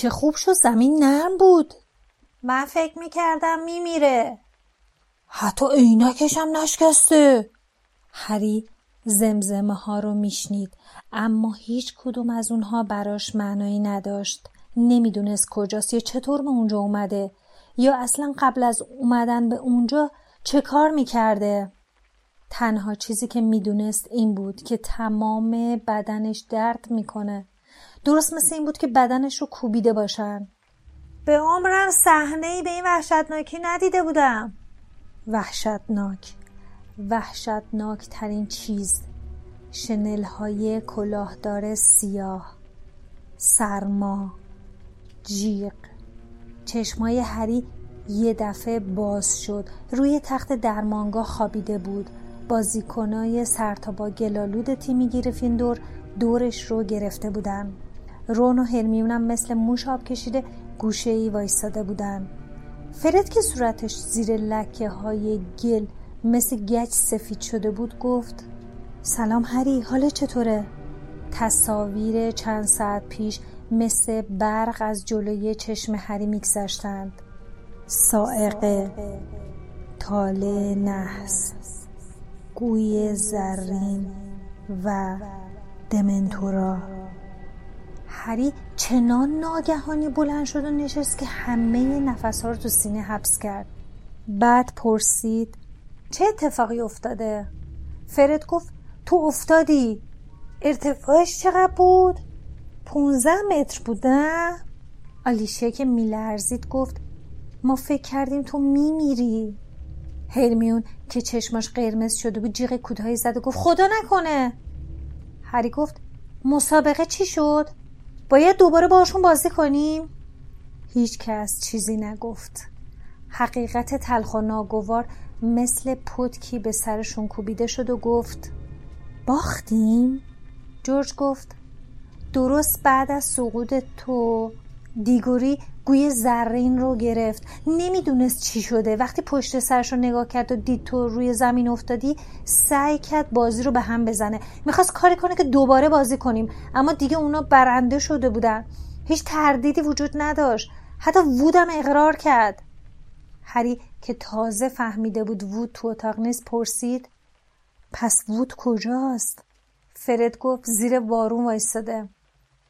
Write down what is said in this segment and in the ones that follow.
چه خوب شد زمین نرم بود. من فکر می‌کردم میمیره. حتی عینکش هم نشکسته. هری زمزمه ها رو میشنید اما هیچ کدوم از اونها براش معنایی نداشت. نمی‌دونست کجاست یا چطور به اونجا اومده یا اصلا قبل از اومدن به اونجا چه کار می‌کرده. تنها چیزی که می‌دونست این بود که تمام بدنش درد می‌کنه. درست مثل این بود که بدنش رو کوبیده باشن. به عمرم صحنه ای به این وحشتناکی ندیده بودم. وحشتناک. وحشتناک ترین چیز. شنل های کلاهدار سیاه. سرما. جیغ. چشمای هری یه دفعه باز شد. روی تخت درمانگاه خوابیده بود. بازیکنای سرتابا گلالود تیمی گریفیندور دورش رو گرفته بودن. رون و هرمیونم مثل موش آب کشیده گوشه ای وایستاده بودن. فرد که صورتش زیر لکه های گل مثل گچ سفید شده بود گفت سلام هری حال چطوره؟ تصاویر چند ساعت پیش مثل برق از جلوی چشم هری میگذشتند. سائقه تاله نحس گوی زرین و دمنتورا. هری چنان ناگهانی بلند شد و نشست که همه نفس ها رو تو سینه حبس کرد بعد پرسید چه اتفاقی افتاده؟ فرد گفت تو افتادی ارتفاعش چقدر بود؟ پونزه متر بوده؟ آلیشه که میلرزید گفت ما فکر کردیم تو میمیری هرمیون که چشماش قرمز شده بود جیغ کوتاهی زد و گفت خدا نکنه هری گفت مسابقه چی شد؟ باید دوباره باشون بازی کنیم؟ هیچ کس چیزی نگفت حقیقت تلخ و ناگوار مثل پتکی به سرشون کوبیده شد و گفت باختیم؟ جورج گفت درست بعد از سقوط تو دیگوری گوی زرین رو گرفت. نمی‌دونست چی شده. وقتی پشت سرش رو نگاه کرد و دید تو روی زمین افتادی سعی کرد بازی رو به هم بزنه. می‌خواست کاری کنه که دوباره بازی کنیم اما دیگه اونا برنده شده بودن. هیچ تردیدی وجود نداشت. حتی وودم اقرار کرد. هری که تازه فهمیده بود وود تو اتاق نیست پرسید پس وود کجاست؟ فرد گفت زیر بارون وایستاده.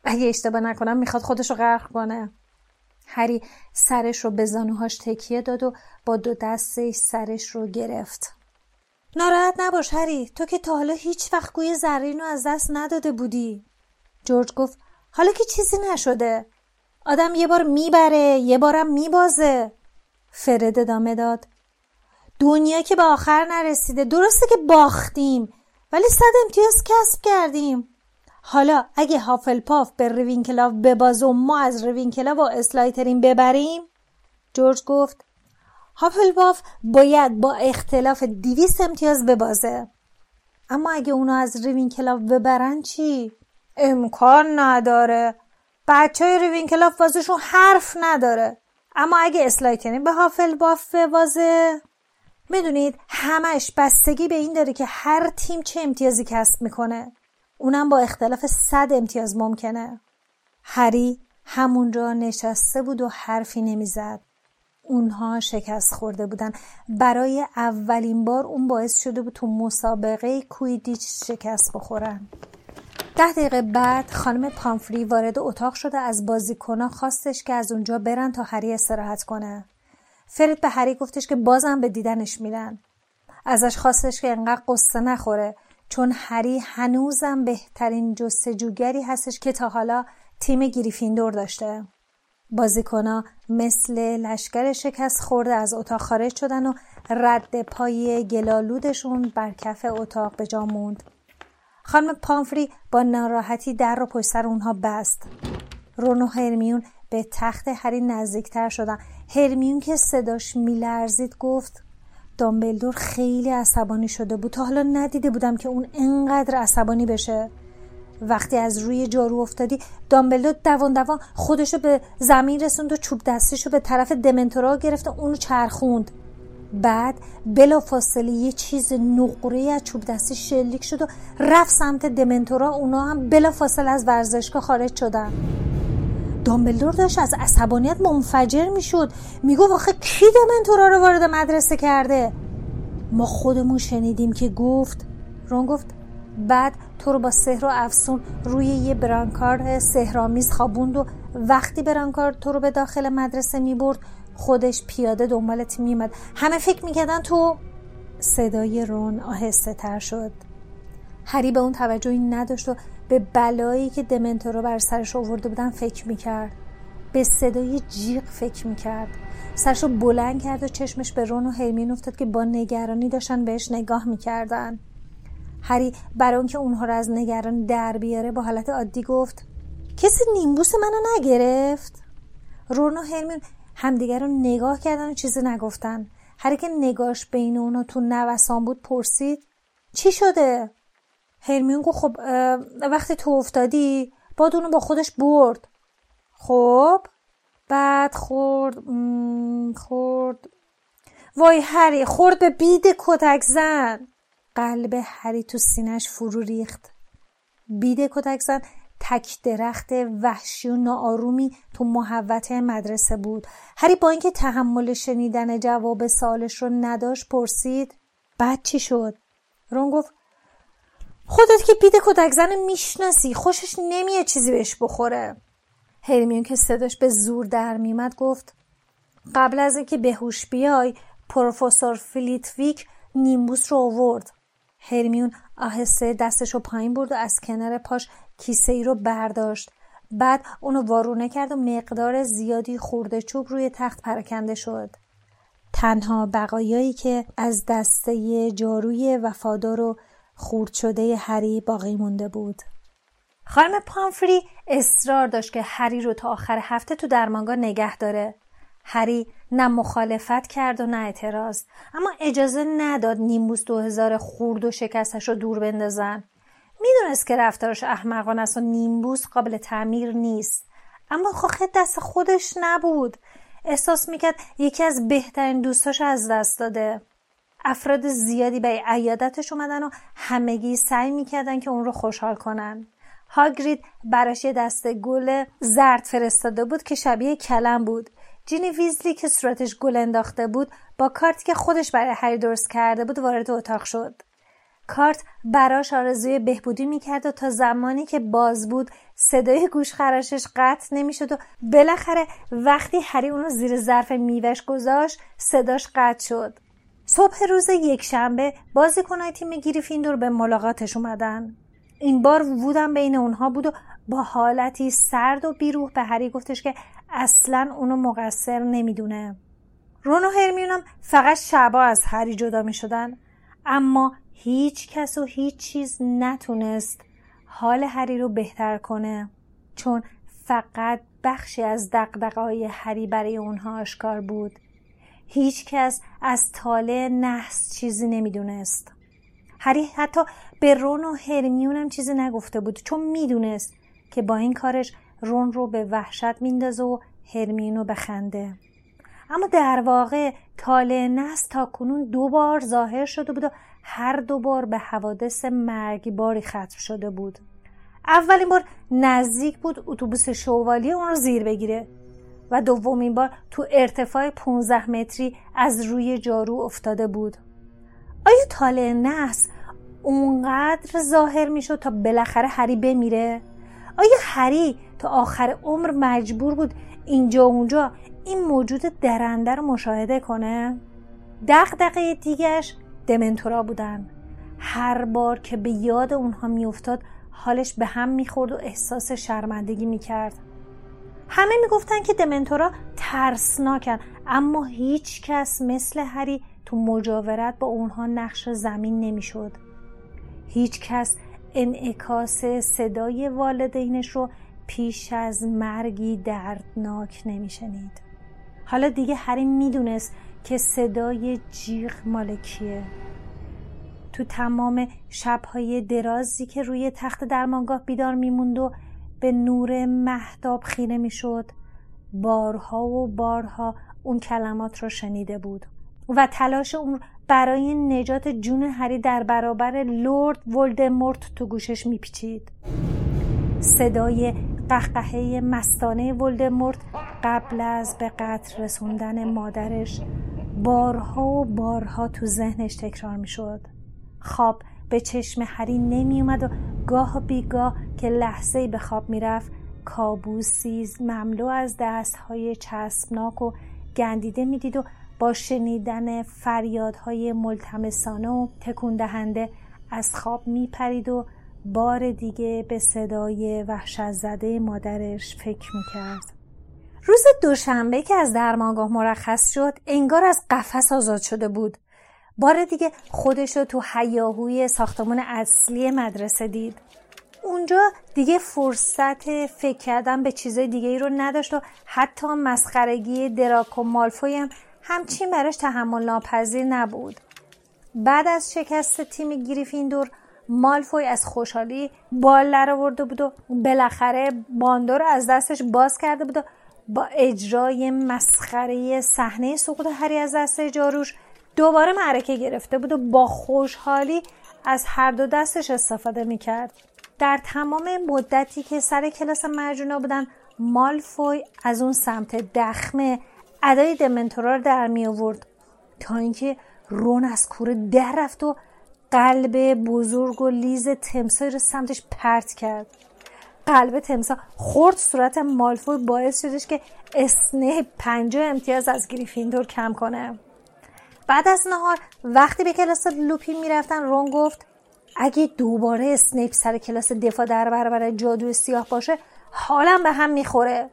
اگه اشتباه نکنم می‌خواد خودش رو غرق کنه. هری سرش رو به زانوهاش تکیه داد و با دو دستش سرش رو گرفت. ناراحت نباش هری تو که تا حالا هیچ وقت گوی زرین رو از دست نداده بودی. جورج گفت حالا که چیزی نشده. آدم یه بار می‌بره یه بارم میبازه. فرد ادامه داد. دنیا که به آخر نرسیده. درسته که باختیم ولی صد امتیاز کسب کردیم. حالا اگه هافلپاف به روینکلاو ببازه و ما از روینکلاو و اسلایترین ببریم؟ جورج گفت هافلپاف باید با اختلاف دویست امتیاز ببازه. اما اگه اونا از ریوینکلاف ببرن چی؟ امکان نداره. بچه های ریوینکلاف بازیشون حرف نداره. اما اگه اسلایترین به هافلپاف ببازه؟ می‌دونید همش بستگی به این داره که هر تیم چه امتیازی کسب می‌کنه. اونم با اختلاف صد امتیاز ممکنه. هری همونجا نشسته بود و حرفی نمی‌زد. اونها شکست خورده بودن. برای اولین بار اون باعث شده بود تو مسابقه کویدیچ شکست بخورن. ده دقیقه بعد خانم پامفری وارد اتاق شده. از بازیکنها خواستش که از اونجا برن تا هری استراحت کنه. فرید به هری گفتش که بازم به دیدنش میرن. ازش خواستش که انقدر قصه نخوره. چون هری هنوزم بهترین جستجوگری هستش که تا حالا تیم گریفیندور داشته. بازیکنا مثل لشکر شکست خورده از اتاق خارج شدن و رد پای گلالودشون بر کف اتاق به جا موند. خانم پامفری با ناراحتی در رو پشت سر اونها بست. رون و هرمیون به تخت هری نزدیکتر شدن. هرمیون که صداش میلرزید گفت دامبلدور خیلی عصبانی شده بود. تا حالا ندیده بودم که اون انقدر عصبانی بشه. وقتی از روی جارو افتادی دامبلدور دوان دوان خودشو به زمین رسوند و چوب دستیشو به طرف دمنتورا گرفت و اونو چرخوند. بعد بلا فاصله یه چیز نقره از چوب دستی شلیک شد و رفت سمت دمنتورا. اونا هم بلا فاصله از ورزشگاه خارج شدن. دامبلدور داشت از عصبانیت منفجر می‌شد. میگو آخه کی دمنتورا رو وارد مدرسه کرده؟ ما خودمون شنیدیم که گفت رون گفت بعد تو رو با سحر و افسون روی یه برانکارد سهرامیز خوابوند و وقتی برانکارد تو رو به داخل مدرسه می‌برد خودش پیاده دنبالت میمد همه فکر می‌کردن تو صدای رون آهسته تر شد. هری به اون توجهی نداشت و به بلایی که دمنتورا بر سرش آورده بودن فکر می‌کرد. به صدای جیغ فکر می‌کرد. سرشو بلند کرد و چشمش به رون و هرمین افتاد که با نگرانی داشتن بهش نگاه می‌کردن. هری برای اون که اونها رو از نگران در بیاره با حالت عادی گفت کسی نیمبوس منو نگرفت؟ رون و هرمیون همدیگر رو نگاه کردن و چیزی نگفتن. هر که نگاش بین اونا تو نوسان بود پرسید چی شده؟ هرمیون گفت خب وقتی تو افتادی باد اونو با خودش برد. خب بعد خورد خورد. وای هری خورد به بید کتک زن. قلب هری تو سینش فرو ریخت. بید کتک زن تک درخت وحشی و ناآرومی تو محوطه مدرسه بود. هری با اینکه تحمل شنیدن جواب سالش رو نداشت پرسید بعد چی شد؟ رون گفت خودت که بید کتک زن می‌شناسی خوشش نمیه چیزی بهش بخوره. هرمیون که صداش به زور در میمد گفت قبل از اینکه بهوش بیای پروفسور فلیتویک نیمبوس رو آورد. هرمیون آهسته دستش رو پایین برد و از کنار پاش کیسه ای رو برداشت. بعد اونو وارونه کرد و مقدار زیادی خورده چوب روی تخت پرکنده شد. تنها بقایایی که از دسته جاروی وفادار و خورد شده هری باقی مونده بود. خانم پامفری اصرار داشت که هری رو تا آخر هفته تو درمانگاه نگه داره. هری نه مخالفت کرد و نه اعتراض اما اجازه نداد نیمبوس دو هزار خورد و شکستش رو دور بندازن. می‌دونست که رفتارش احمقانه است و نیمبوس قابل تعمیر نیست. اما خواهد دست خودش نبود. احساس می‌کرد یکی از بهترین دوستاش از دست داده. افراد زیادی به عیادتش اومدن و همگی سعی می‌کردن که اون رو خوشحال کنن. هاگرید براش یه دسته گل زرد فرستاده بود که شبیه کلم بود. جینی ویزلی که صورتش گل انداخته بود با کارتی که خودش برای هری درست کرده بود وارد اتاق شد. کارت براش آرزوی بهبودی می‌کرد و تا زمانی که باز بود صدای گوش خراشش قطع نمی‌شد و بالاخره وقتی هری اونو زیر ظرف میوش گذاشت صداش قطع شد. صبح روز یکشنبه بازیکنهای تیم گریفیندور به ملاقاتش اومدن. این بار وودم بین اونها بود و با حالتی سرد و بیروح به هری گفتش که اصلا اونو مقصر نمی‌دونه. رون و هرمیونم فقط شبا از هری جدا می شدن اما هیچ کس و هیچ چیز نتونست حال هری رو بهتر کنه. چون فقط بخشی از دقدقای هری برای اونها آشکار بود. هیچ کس از طالع نحس چیزی نمی‌دونست. هری حتی به رون و هرمیون هم چیزی نگفته بود چون می‌دونست که با این کارش رون رو به وحشت میندازه و هرمیون رو بخنده. اما در واقع طالع نحس تا کنون دو بار ظاهر شده بود و هر دو بار به حوادث مرگباری ختم شده بود. اولین بار نزدیک بود اتوبوس شوالی اون رو زیر بگیره. و دومین بار تو ارتفاع 15 متری از روی جارو افتاده بود. آیا طالع نحس اونقدر ظاهر می‌شد تا بالاخره هری بمیره؟ آیا هری تا آخر عمر مجبور بود اینجا اونجا این موجود درنده رو مشاهده کنه؟ دقدقه دیگهش دمنتورا بودن. هر بار که به یاد اونها میافتاد حالش به هم می‌خورد و احساس شرمندگی می‌کرد. همه می‌گفتن که دمنتورا ترسناکن اما هیچ کس مثل هری تو مجاورت با اونها نقش زمین نمی‌شد. هیچ کس انعکاس صدای والدینش رو پیش از مرگی دردناک نمیشنید. حالا دیگه هری می‌دونست که صدای جیغ مالکیه تو تمام شبهای درازی که روی تخت درمانگاه بیدار میموند و به نور محتاب خیره می‌شد. بارها و بارها اون کلمات رو شنیده بود و تلاش اون برای نجات جون هری در برابر لورد ولدمورت تو گوشش میپیچید. صدای قهقهه مستانه ولدمورت قبل از به قتل رسوندن مادرش بارها و بارها تو ذهنش تکرار می‌شد. خواب به چشم هری نمی اومد و گاه بیگاه که لحظه به خواب می‌رفت کابوسی مملو از دستهای چسبناک و گندیده می‌دید و با شنیدن فریادهای ملتمسانه و تکون دهنده از خواب میپرید و بار دیگه به صدای وحشت زده مادرش فکر می‌کرد. روز دوشنبه که از درمانگاه مرخص شد انگار از قفس آزاد شده بود. بار دیگه خودش رو تو حیاهوی ساختمان اصلی مدرسه دید. اونجا دیگه فرصت فکر کردن به چیزای دیگه ای رو نداشت و حتی مسخرگی دراک و مالفوی هم همچین براش تحمل ناپذیر نبود. بعد از شکست تیم گریفیندور مالفوی از خوشحالی بال در آورده بود و بالاخره باندو رو از دستش باز کرده بود و با اجرای مسخره صحنه سقوط هری از دست جاروش دوباره معرکه گرفته بود و با خوشحالی از هر دو دستش استفاده می‌کرد. در تمام مدتی که سر کلاس مرجونا بودن مالفوی از اون سمت دخمه ادای دمنتورا رو در می آورد تا اینکه رون از کوره در رفت و قلب بزرگ و لیز تمسای رو سمتش پرت کرد. قلب تمسا خورد صورت مالفوی باعث شدش که اسنه پنجاه امتیاز از گریفیندور کم کنه. بعد از نهار وقتی به کلاس لوپین می‌رفتن رون گفت اگه دوباره اسنیپ سر کلاس دفاع در برابر جادو سیاه باشه حالم به هم می‌خوره.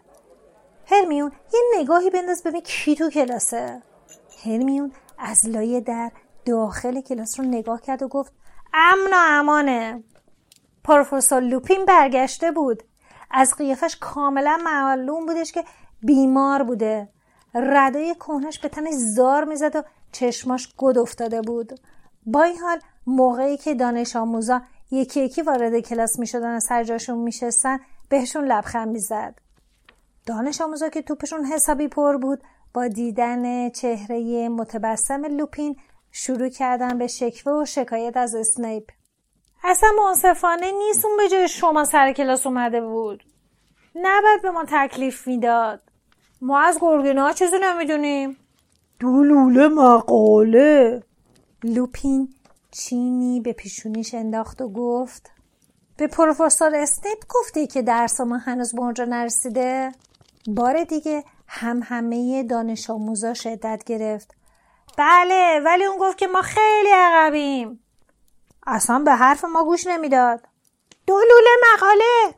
هرمیون یه نگاهی بنداز ببین کی تو کلاسه. هرمیون از لایه در داخل کلاس رو نگاه کرد و گفت امن و امانه. پروفسور لوپین برگشته بود. از قیافش کاملا معلوم بودش که بیمار بوده. ردای کهنش به تنش زار می‌زد و چشماش گد افتاده بود. با این حال موقعی که دانش آموزا یکی یکی وارد کلاس می شدن و سر جاشون می شستن بهشون لبخند می زد. دانش آموزا که توپشون حسابی پر بود با دیدن چهره متبسم لوپین شروع کردن به شکوه و شکایت از اسنیپ. اصلا منصفانه نیست اون به جای شما سر کلاس اومده بود. نباید به ما تکلیف می‌داد. ما از گرگینا چیزی نمی‌دونیم. دولوله مقاله لوپین چینی به پیشونیش انداخت و گفت به پروفسور اسنیپ گفتی که درس ما هنوز به اونجا نرسیده؟ بار دیگه هم همه دانش آموزا شدت گرفت. بله ولی اون گفت که ما خیلی عقبیم. اصلا به حرف ما گوش نمی‌داد. دولوله مقاله!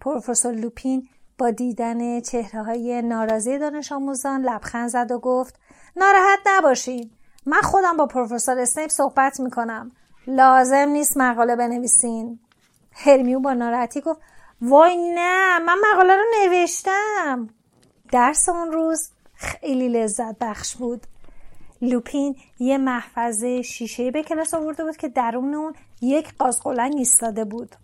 پروفسور لوپین با دیدن چهره های ناراضی دانش آموزان لبخند زد و گفت ناراحت نباشید من خودم با پروفسور اسنیپ صحبت می‌کنم. لازم نیست مقاله بنویسین. هرمیو با ناراحتی گفت وای نه من مقاله رو نوشتم. درس اون روز خیلی لذت بخش بود. لوپین یه محفظه شیشه به کلاس آورده بود که درون اون یک قازقلنگ ایستاده بود.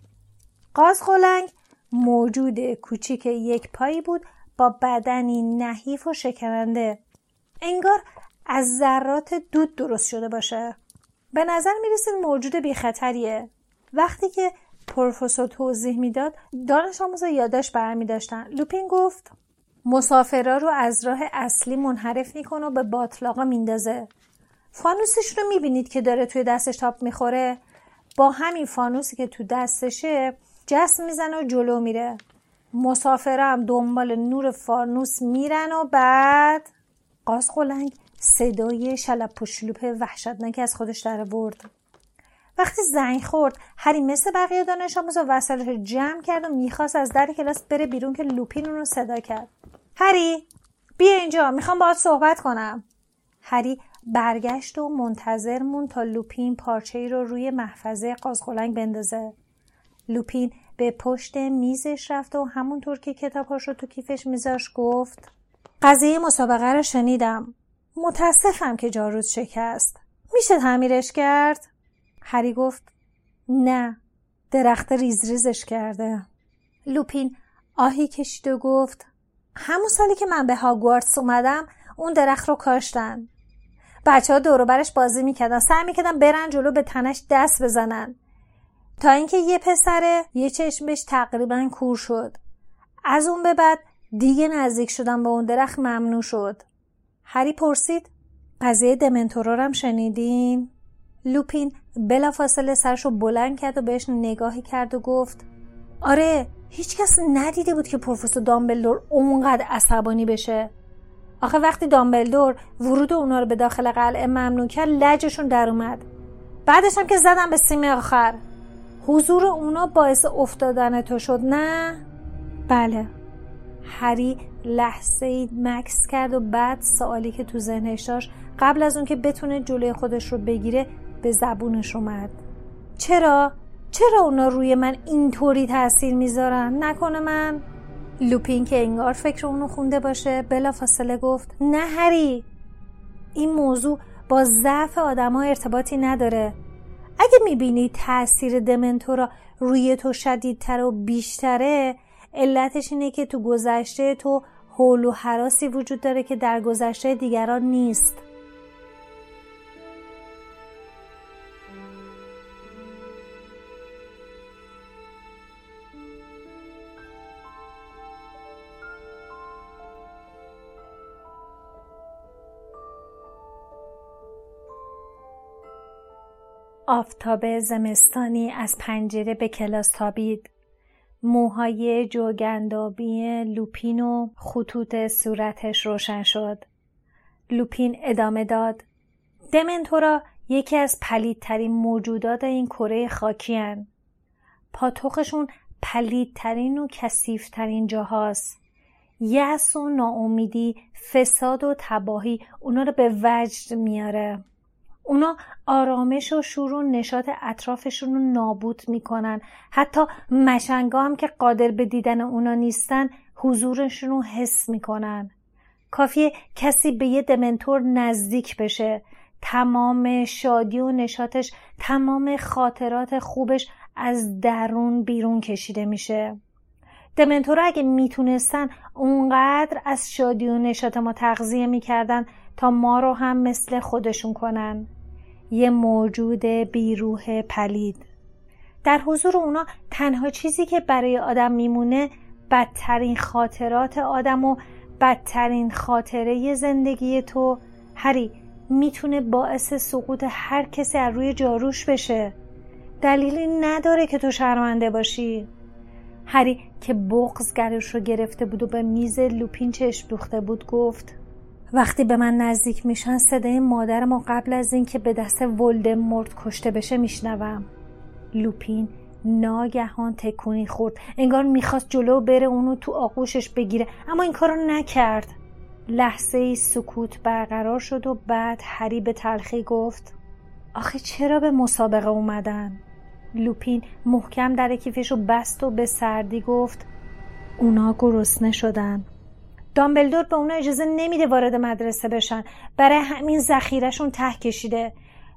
قازقلنگ موجود کوچیک یک پایی بود با بدنی نحیف و شکننده. انگار از ذرات دود درست شده باشه. به نظر می‌رسید موجود بی خطریه وقتی که پروفسور توضیح می‌داد دانش آموزا یادش برمی داشتن. لوپین گفت مسافرا رو از راه اصلی منحرف می‌کنه و به باطلاقا میندازه. فانوسش رو می‌بینید که داره توی دستش تاپ می‌خوره. با همین فانوسی که تو دستشه جسم می‌زنه و جلو میره. مسافرا هم دنبال نور فانوس میرن و بعد قاز صدای شلپ و شلوپ وحشتناکی از خودش در برد وقتی زنگ خورد هری مثل بقیه دانش آموزا وسایلش جمع کرد و می‌خواست از در کلاس بره بیرون که لوپین اون رو صدا کرد. هری بیا اینجا می‌خوام باهات صحبت کنم. هری برگشت و منتظر مون تا لوپین پارچه ای رو روی محفظه قازقلنگ بندازه. لوپین به پشت میزش رفت و همونطور که کتابهاش رو تو کیفش میذاش گفت قضیه مسابقه رو شنیدم. متاسفم که جاروز شکست. میشه تعمیرش کرد؟ هری گفت نه درخت ریز ریزش کرده. لوپین آهی کشید و گفت همون سالی که من به هاگوارتس اومدم اون درخت رو کاشتن. بچه ها دورو برش بازی می‌کردن. سعی می‌کردن برن جلو به تنش دست بزنن. تا اینکه یه پسره یه چشمش تقریبا کور شد. از اون به بعد دیگه نزدیک شدن به اون درخت ممنوع شد. هری پرسید قضیه دمنتورا هم شنیدین؟ لوپین بلافاصله سرش رو بلند کرد و بهش نگاهی کرد و گفت آره هیچکس ندیده بود که پروفسور دامبلدور اونقدر عصبانی بشه. آخه وقتی دامبلدور ورود اونا رو به داخل قلعه ممنوع کرد لجشون در اومد. بعدش هم که زدم به سیم آخر. حضور اونا باعث افتادن تو شد نه؟ بله. هری لحظه ای مکس کرد و بعد سوالی که تو ذهنش داشت قبل از اون که بتونه جلوی خودش رو بگیره به زبونش اومد چرا؟ چرا اونا روی من اینطوری تاثیر می‌ذارن؟ نکنه من؟ لوپین که انگار فکر اونو خونده باشه بلا فاصله گفت نه هری این موضوع با ضعف آدما ارتباطی نداره اگه می‌بینی تاثیر دمنتورا روی تو شدیدتر و بیشتره علتش اینه که تو گذشته تو حول و حراسی وجود داره که در گذشته دیگران نیست آفتاب زمستانی از پنجره به کلاس تابید. موهای جوگندابی لوپین و خطوط صورتش روشن شد. لوپین ادامه داد. دمنتورا یکی از پلیدترین موجودات این کره خاکی هن. پاتوخشون پلیدترین و کسیفترین جاهاست. یأس و ناامیدی، فساد و تباهی اونا رو به وجد میاره. اونا آرامش و شور و نشاط اطرافشون رو نابود می‌کنن. حتی مشنگا هم که قادر به دیدن اونا نیستن حضورشون رو حس می‌کنن. کافیه کسی به یه دمنتور نزدیک بشه. تمام شادی و نشاتش تمام خاطرات خوبش از درون بیرون کشیده میشه. دمنتورا اگه می‌تونستن اونقدر از شادی و نشات ما تغذیه می‌کردن تا ما رو هم مثل خودشون کنن. یه موجود بیروح پلید. در حضور اونا تنها چیزی که برای آدم میمونه بدترین خاطرات آدم و بدترین خاطره زندگی تو. هری می‌تونه باعث سقوط هر کسی از روی جاروش بشه. دلیلی نداره که تو شرمنده باشی. هری که بغز گرش رو گرفته بود و به میز لوپین چشم دوخته بود گفت وقتی به من نزدیک میشن صدای مادرم و قبل از اینکه به دست ولدمورت کشته بشه میشنوم. لوپین ناگهان تکونی خورد. انگار می‌خواست جلو بره اونو تو آغوشش بگیره. اما این کارو نکرد. لحظه ای سکوت برقرار شد و بعد هری به تلخی گفت آخه چرا به مسابقه اومدن؟ لوپین محکم در کیفش رو بست و به سردی گفت اونا گرسنه شدن. دامبلدور به اونا اجازه نمیده وارد مدرسه بشن. برای همین ذخیرهشون ته کشیده.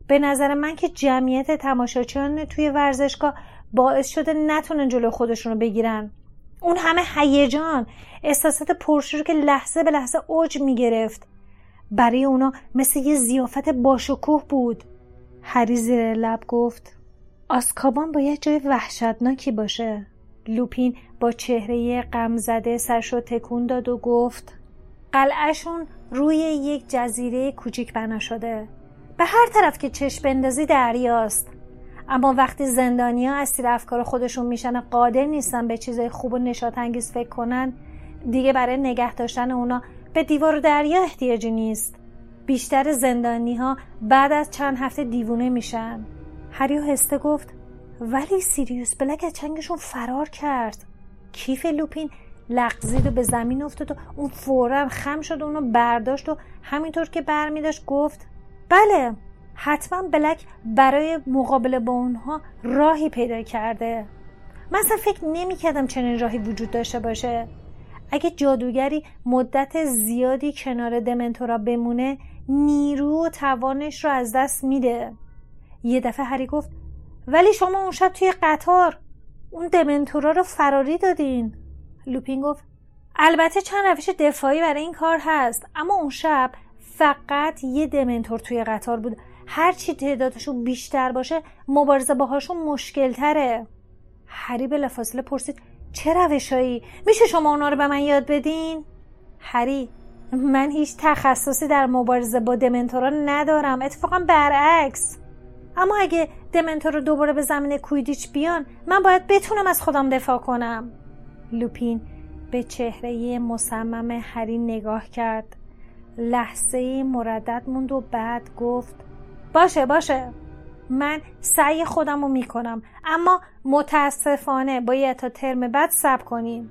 به نظر من که جمعیت تماشاچیان توی ورزشگاه باعث شده نتونن جلو خودشون رو بگیرن. اون همه هیجان احساسات پرشور که لحظه به لحظه اوج می‌گرفت. برای اونا مثل یه زیافت باشکوه بود. هری زیر لب گفت آسکابان باید جای وحشتناکی باشه. لوپین با چهره غمزده سرشو تکون داد و گفت قلعهشون روی یک جزیره کوچیک بنا شده. به هر طرف که چشم بندازی دریاست. اما وقتی زندانیا اسیر افکار خودشون میشن قادر نیستن به چیزای خوب و نشاط انگیز فکر کنن دیگه برای نگه داشتن اونا به دیوار دریا احتیاجی نیست. بیشتر زندانی ها بعد از چند هفته دیوونه میشن. هریو هسته گفت ولی سیریوس بلک از چنگشون فرار کرد. کیف لوپین لغزید و به زمین افتاد و اون فورا خم شد و اونو برداشت و همینطور که برمیداشت گفت بله حتما بلک برای مقابله با اونها راهی پیدا کرده. من اصلا فکر نمی کردم چنین راهی وجود داشته باشه. اگه جادوگری مدت زیادی کنار دمنتورا بمونه نیرو و توانش رو از دست میده. یه دفعه هری گفت ولی شما اون شب توی قطار اون دمنتورا رو فراری دادین. لوپین گفت البته چند روش دفاعی برای این کار هست اما اون شب فقط یه دمنتور توی قطار بود. هرچی تعدادشون بیشتر باشه مبارزه باهاشون مشکل تره هری به لفاصله پرسید چه روشایی؟ میشه شما اونا رو به من یاد بدین؟ هری من هیچ تخصصی در مبارزه با دمنتورا ندارم اتفاقا برعکس. اما اگه دمنتور رو دوباره به زمین کویدیچ بیان من باید بتونم از خودم دفاع کنم. لوپین به چهره مصمم هری نگاه کرد. لحظه مردد موند و بعد گفت باشه باشه من سعی خودم رو می‌کنم اما متاسفانه باید تا ترم بعد سب کنیم.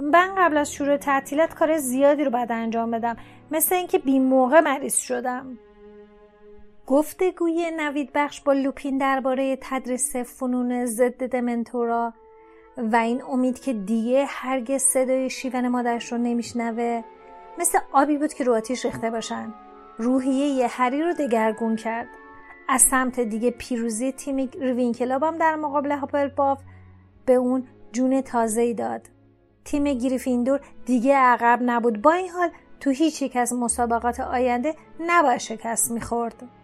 من قبل از شروع تعطیلات کار زیادی رو باید انجام بدم مثل اینکه بی موقع مریض شدم. گفتگوی نوید بخش با لوپین درباره تدریس فنون ضد دمنتورا و این امید که دیگه هرگز صدای شیون مادرش رو نمیشنوه مثل آبی بود که رو آتیش ریخته باشن. روحیه یه هری رو دگرگون کرد. از سمت دیگه پیروزی تیم ریوینکلاو هم در مقابل باف به اون جون تازه داد. تیم گریفیندور دیگه عقب نبود. با این حال تو هیچ یک از مسابقات آینده نباید شکست می‌خورد.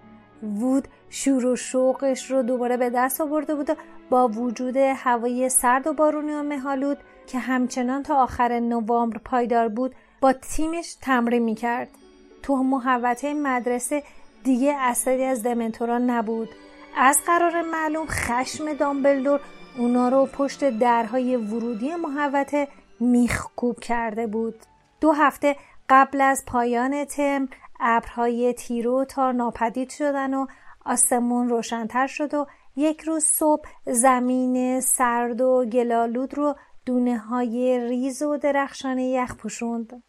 وود شور و شوقش رو دوباره به دست آورده بود و با وجود هوای سرد و بارونی و مهالود که همچنان تا آخر نوامبر پایدار بود با تیمش تمرین می‌کرد. تو محوطه مدرسه دیگه اثری از دمنتورا نبود. از قرار معلوم خشم دامبلدور اونا رو پشت درهای ورودی محوطه میخکوب کرده بود. دو هفته قبل از پایان ترم ابرهای تیرو تا ناپدید شدن و آسمون روشنتر شد و یک روز صبح زمین سرد و گلالود رو دونه های ریز و درخشان یخ پوشوند.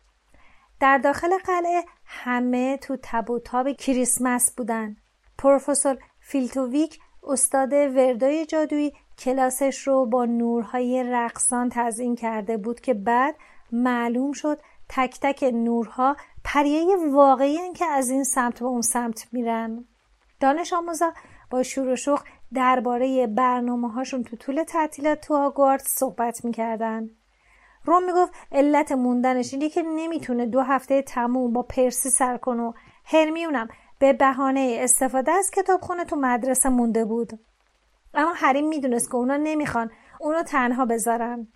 در داخل قلعه همه تو تب و تاب کریسمس بودن. پروفسور فیلتوویک استاد وردای جادویی کلاسش رو با نورهای رقصان تزین کرده بود که بعد معلوم شد تک تک نورها پریه واقعی که از این سمت به اون سمت میرن. دانش آموزا با شور و شوق درباره برنامه هاشون تو طول تعطیلات تو آگوارد صحبت می‌کردن. روم می‌گفت علت موندنش اینه که نمی‌تونه دو هفته تموم با پرسی سر کنه و هرمیونم به بهانه استفاده از کتابخونه تو مدرسه مونده بود. اما حریم می‌دونست که اونا نمی‌خوان اونو تنها بذارن.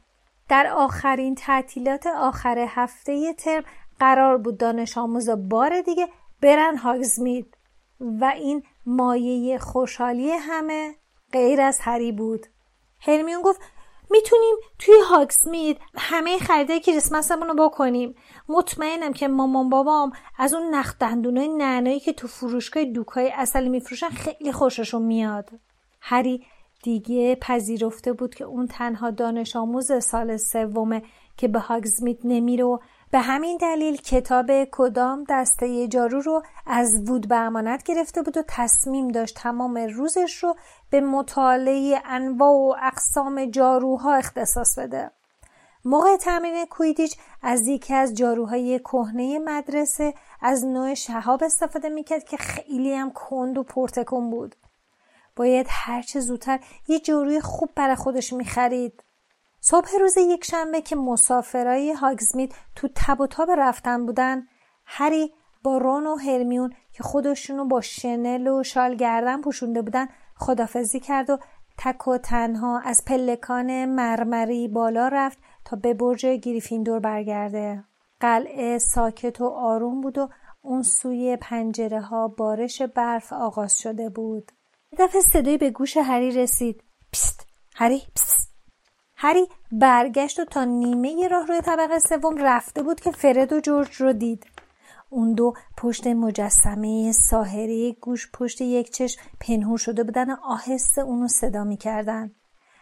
در آخرین تعطیلات آخر هفته ترم قرار بود دانش آموز بار دیگه برن هاگزمید و این مایه خوشحالی همه غیر از هری بود. هرمیون گفت می‌تونیم توی هاگزمید همه خریده کریسمسمون رو بکنیم. مطمئنم که مامان بابام از اون نخ دندونای نعنایی که تو فروشگاه دوکای اصلی میفروشن خیلی خوششون میاد. هری دیگه پذیرفته بود که اون تنها دانش آموز سال سومه که به هاگزمیت نمیره و به همین دلیل کتاب کدام دسته جارو رو از وود به امانت گرفته بود و تصمیم داشت تمام روزش رو به مطالعه انواع و اقسام جاروها اختصاص بده. موقع تمرین کویدیچ از یکی از جاروهای کهنه مدرسه از نوع شهاب استفاده می‌کرد که خیلی هم کند و پرتکون بود. باید هرچه زودتر یه جاروی خوب برای خودش می‌خرید. صبح روز یک شنبه که مسافرای هاگزمید تو تب و تاب رفتن بودن هری با رون و هرمیون که خودشونو با شنل و شال گردن پوشونده بودن خدافزی کرد و تک و تنها از پلکان مرمری بالا رفت تا به برج گریفیندور برگرده قلعه ساکت و آروم بود و اون سوی پنجره ها بارش برف آغاز شده بود دفعه صدایی به گوش هری رسید. پست هری پست هری برگشت و تا نیمه راه روی طبقه سوم رفته بود که فرد و جورج رو دید. اون دو پشت مجسمه ساحری گوش پشت یک چشم پنهور شده بودن و آهسته اونو صدا می‌کردن.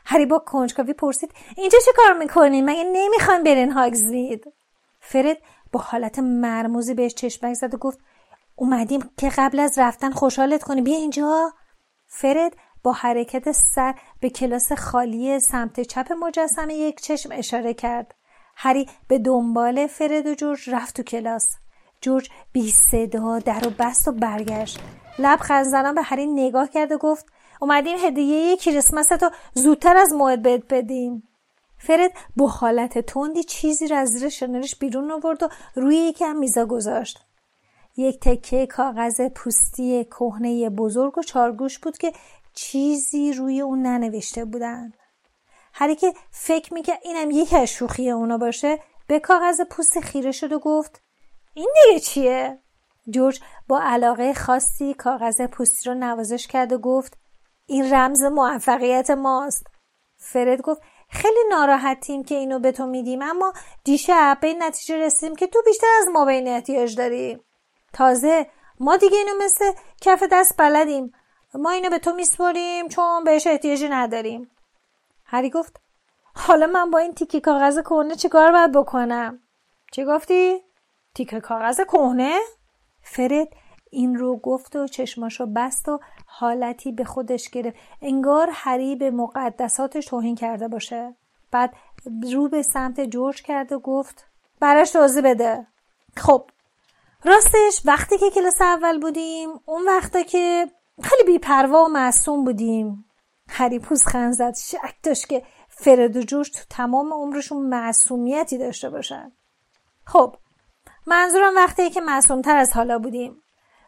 هری با کنجکاوی پرسید اینجا چه کار می‌کنین مگه نمی‌خواین برین هاگزوید؟ فرد با حالت مرموزی بهش چشمک زد و گفت اومدیم که قبل از رفتن خوشحالت کنی. بیا اینجا. فرد با حرکت سر به کلاس خالی سمت چپ مجسمه یک چشم اشاره کرد. هری به دنبال فرد و جورج رفت تو کلاس. جورج بی صدا در و بست و برگشت. لب زنان به هری نگاه کرد و گفت اومدیم هدیه کریسمس تو زودتر از موعد بهت بدیم. فرد با حالت تندی چیزی را از زیر شنلش بیرون آورد و روی یکم میزا گذاشت. یک تکه کاغذ پوستی کهنه بزرگ و چارگوش بود که چیزی روی اون ننوشته بودن. هری که فکر می‌کرد اینم یکی از شوخی اونا باشه به کاغذ پوست خیره شد و گفت این دیگه چیه؟ جورج با علاقه خاصی کاغذ پوستی رو نوازش کرد و گفت این رمز موفقیت ماست. فرد گفت خیلی ناراحتیم که اینو به تو میدیم اما دیشب به این نتیجه رسیدیم که تو بیشتر از ما به این احتیاج داری تازه ما دیگه اینو مثل کف دست بلدیم. ما اینو به تو میسپریم چون بهش احتیاجی نداریم. هری گفت حالا من با این تیکه کاغذ کهنه چیکار باید بکنم؟ چی گفتی؟ تیکه کاغذ کهنه؟ فرد این رو گفت و چشماشو بست و حالتی به خودش گرفت. انگار هری به مقدساتش توهین کرده باشه. بعد رو به سمت جورج کرد و گفت براش توضیح بده. خب راستش وقتی که کلاس اول بودیم اون وقتا که خیلی بیپروا و معصوم بودیم. هری خند زد شک داشت که فرد و جورج تو تمام عمرشون معصومیتی داشته باشن. خب منظورم وقتی که معصومتر از حالا بودیم.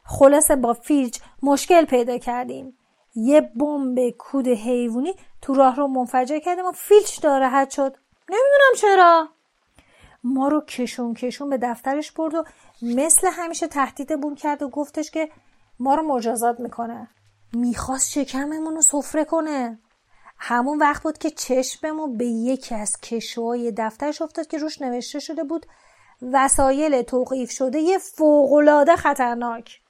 خلاصه با فیلچ مشکل پیدا کردیم. یه بمب کود حیوانی تو راه رو منفجر کردیم و فیلچ ناراحت شد. نمی‌دونم چرا. ما رو کشون کشون به دفترش برد و مثل همیشه تهدید بون کرد و گفتش که ما رو مجازات می‌کنه. می‌خواست شکممون رو سفره کنه. همون وقت بود که چشممون به یکی از کشوهای دفترش افتاد که روش نوشته شده بود وسایل توقیف شده یه فوقالعاده خطرناک.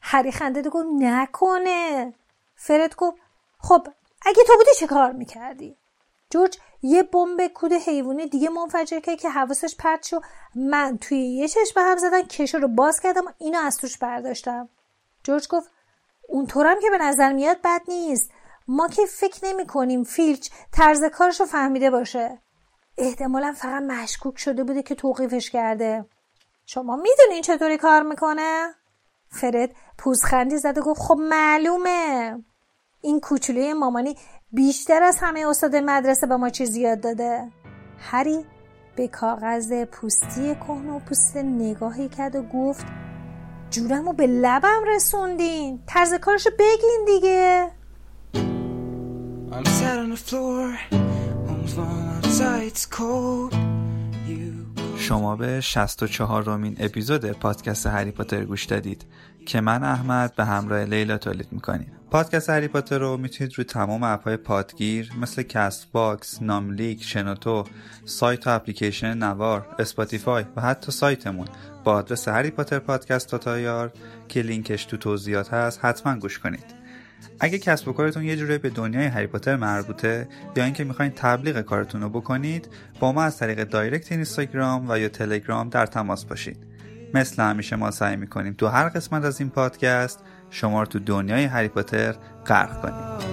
هری خنده گفت نکنه. فرد گفت خب اگه تو بودی چه کار می‌کردی؟ جورج یه بمب کود حیوانی دیگه منفجر کرد که حواسش پرت شد. من توی یه چشم هم زدن کشو رو باز کردم و اینو از توش برداشتم. جورج گفت اونطورم که به نظر میاد بد نیست. ما که فکر نمی کنیم فیلچ طرز کارش رو فهمیده باشه. احتمالا فقط مشکوک شده بوده که توقیفش کرده. شما می‌دونین چطوری کار می‌کنه؟ فرد پوزخندی زد و گفت خب معلومه. این کوچولوی مامانی بیشتر از همه استاد مدرسه به ما چیز یاد داده. هری به کاغذ پوستی کهنه و پوست نگاهی کرد و گفت جونم رو به لبم رسوندین طرز کارشو بگین دیگه. شما به 64 امین اپیزود پادکست هری پاتر گوش دادید که من احمد به همراه لیلا تولید می‌کنیم. پادکست هری پاتر رو می‌تونید روی تمام اپهای پادگیر مثل Castbox، ناملیک، شنوتو، سایت و اپلیکیشن نوار، Spotify و حتی سایتمون با آدرس هری پاتر پادکست تاتایار که لینکش تو توضیحات هست حتما گوش کنید. اگه کسب و کارتون یه جوری به دنیای هری پاتر مربوطه یا اینکه می‌خواین تبلیغ کارتون رو بکنید با ما از طریق دایرکت اینستاگرام و یا تلگرام در تماس باشید مثل همیشه ما سعی می‌کنیم تو هر قسمت از این پادکست شما رو تو دنیای هری پاتر غرق کنیم.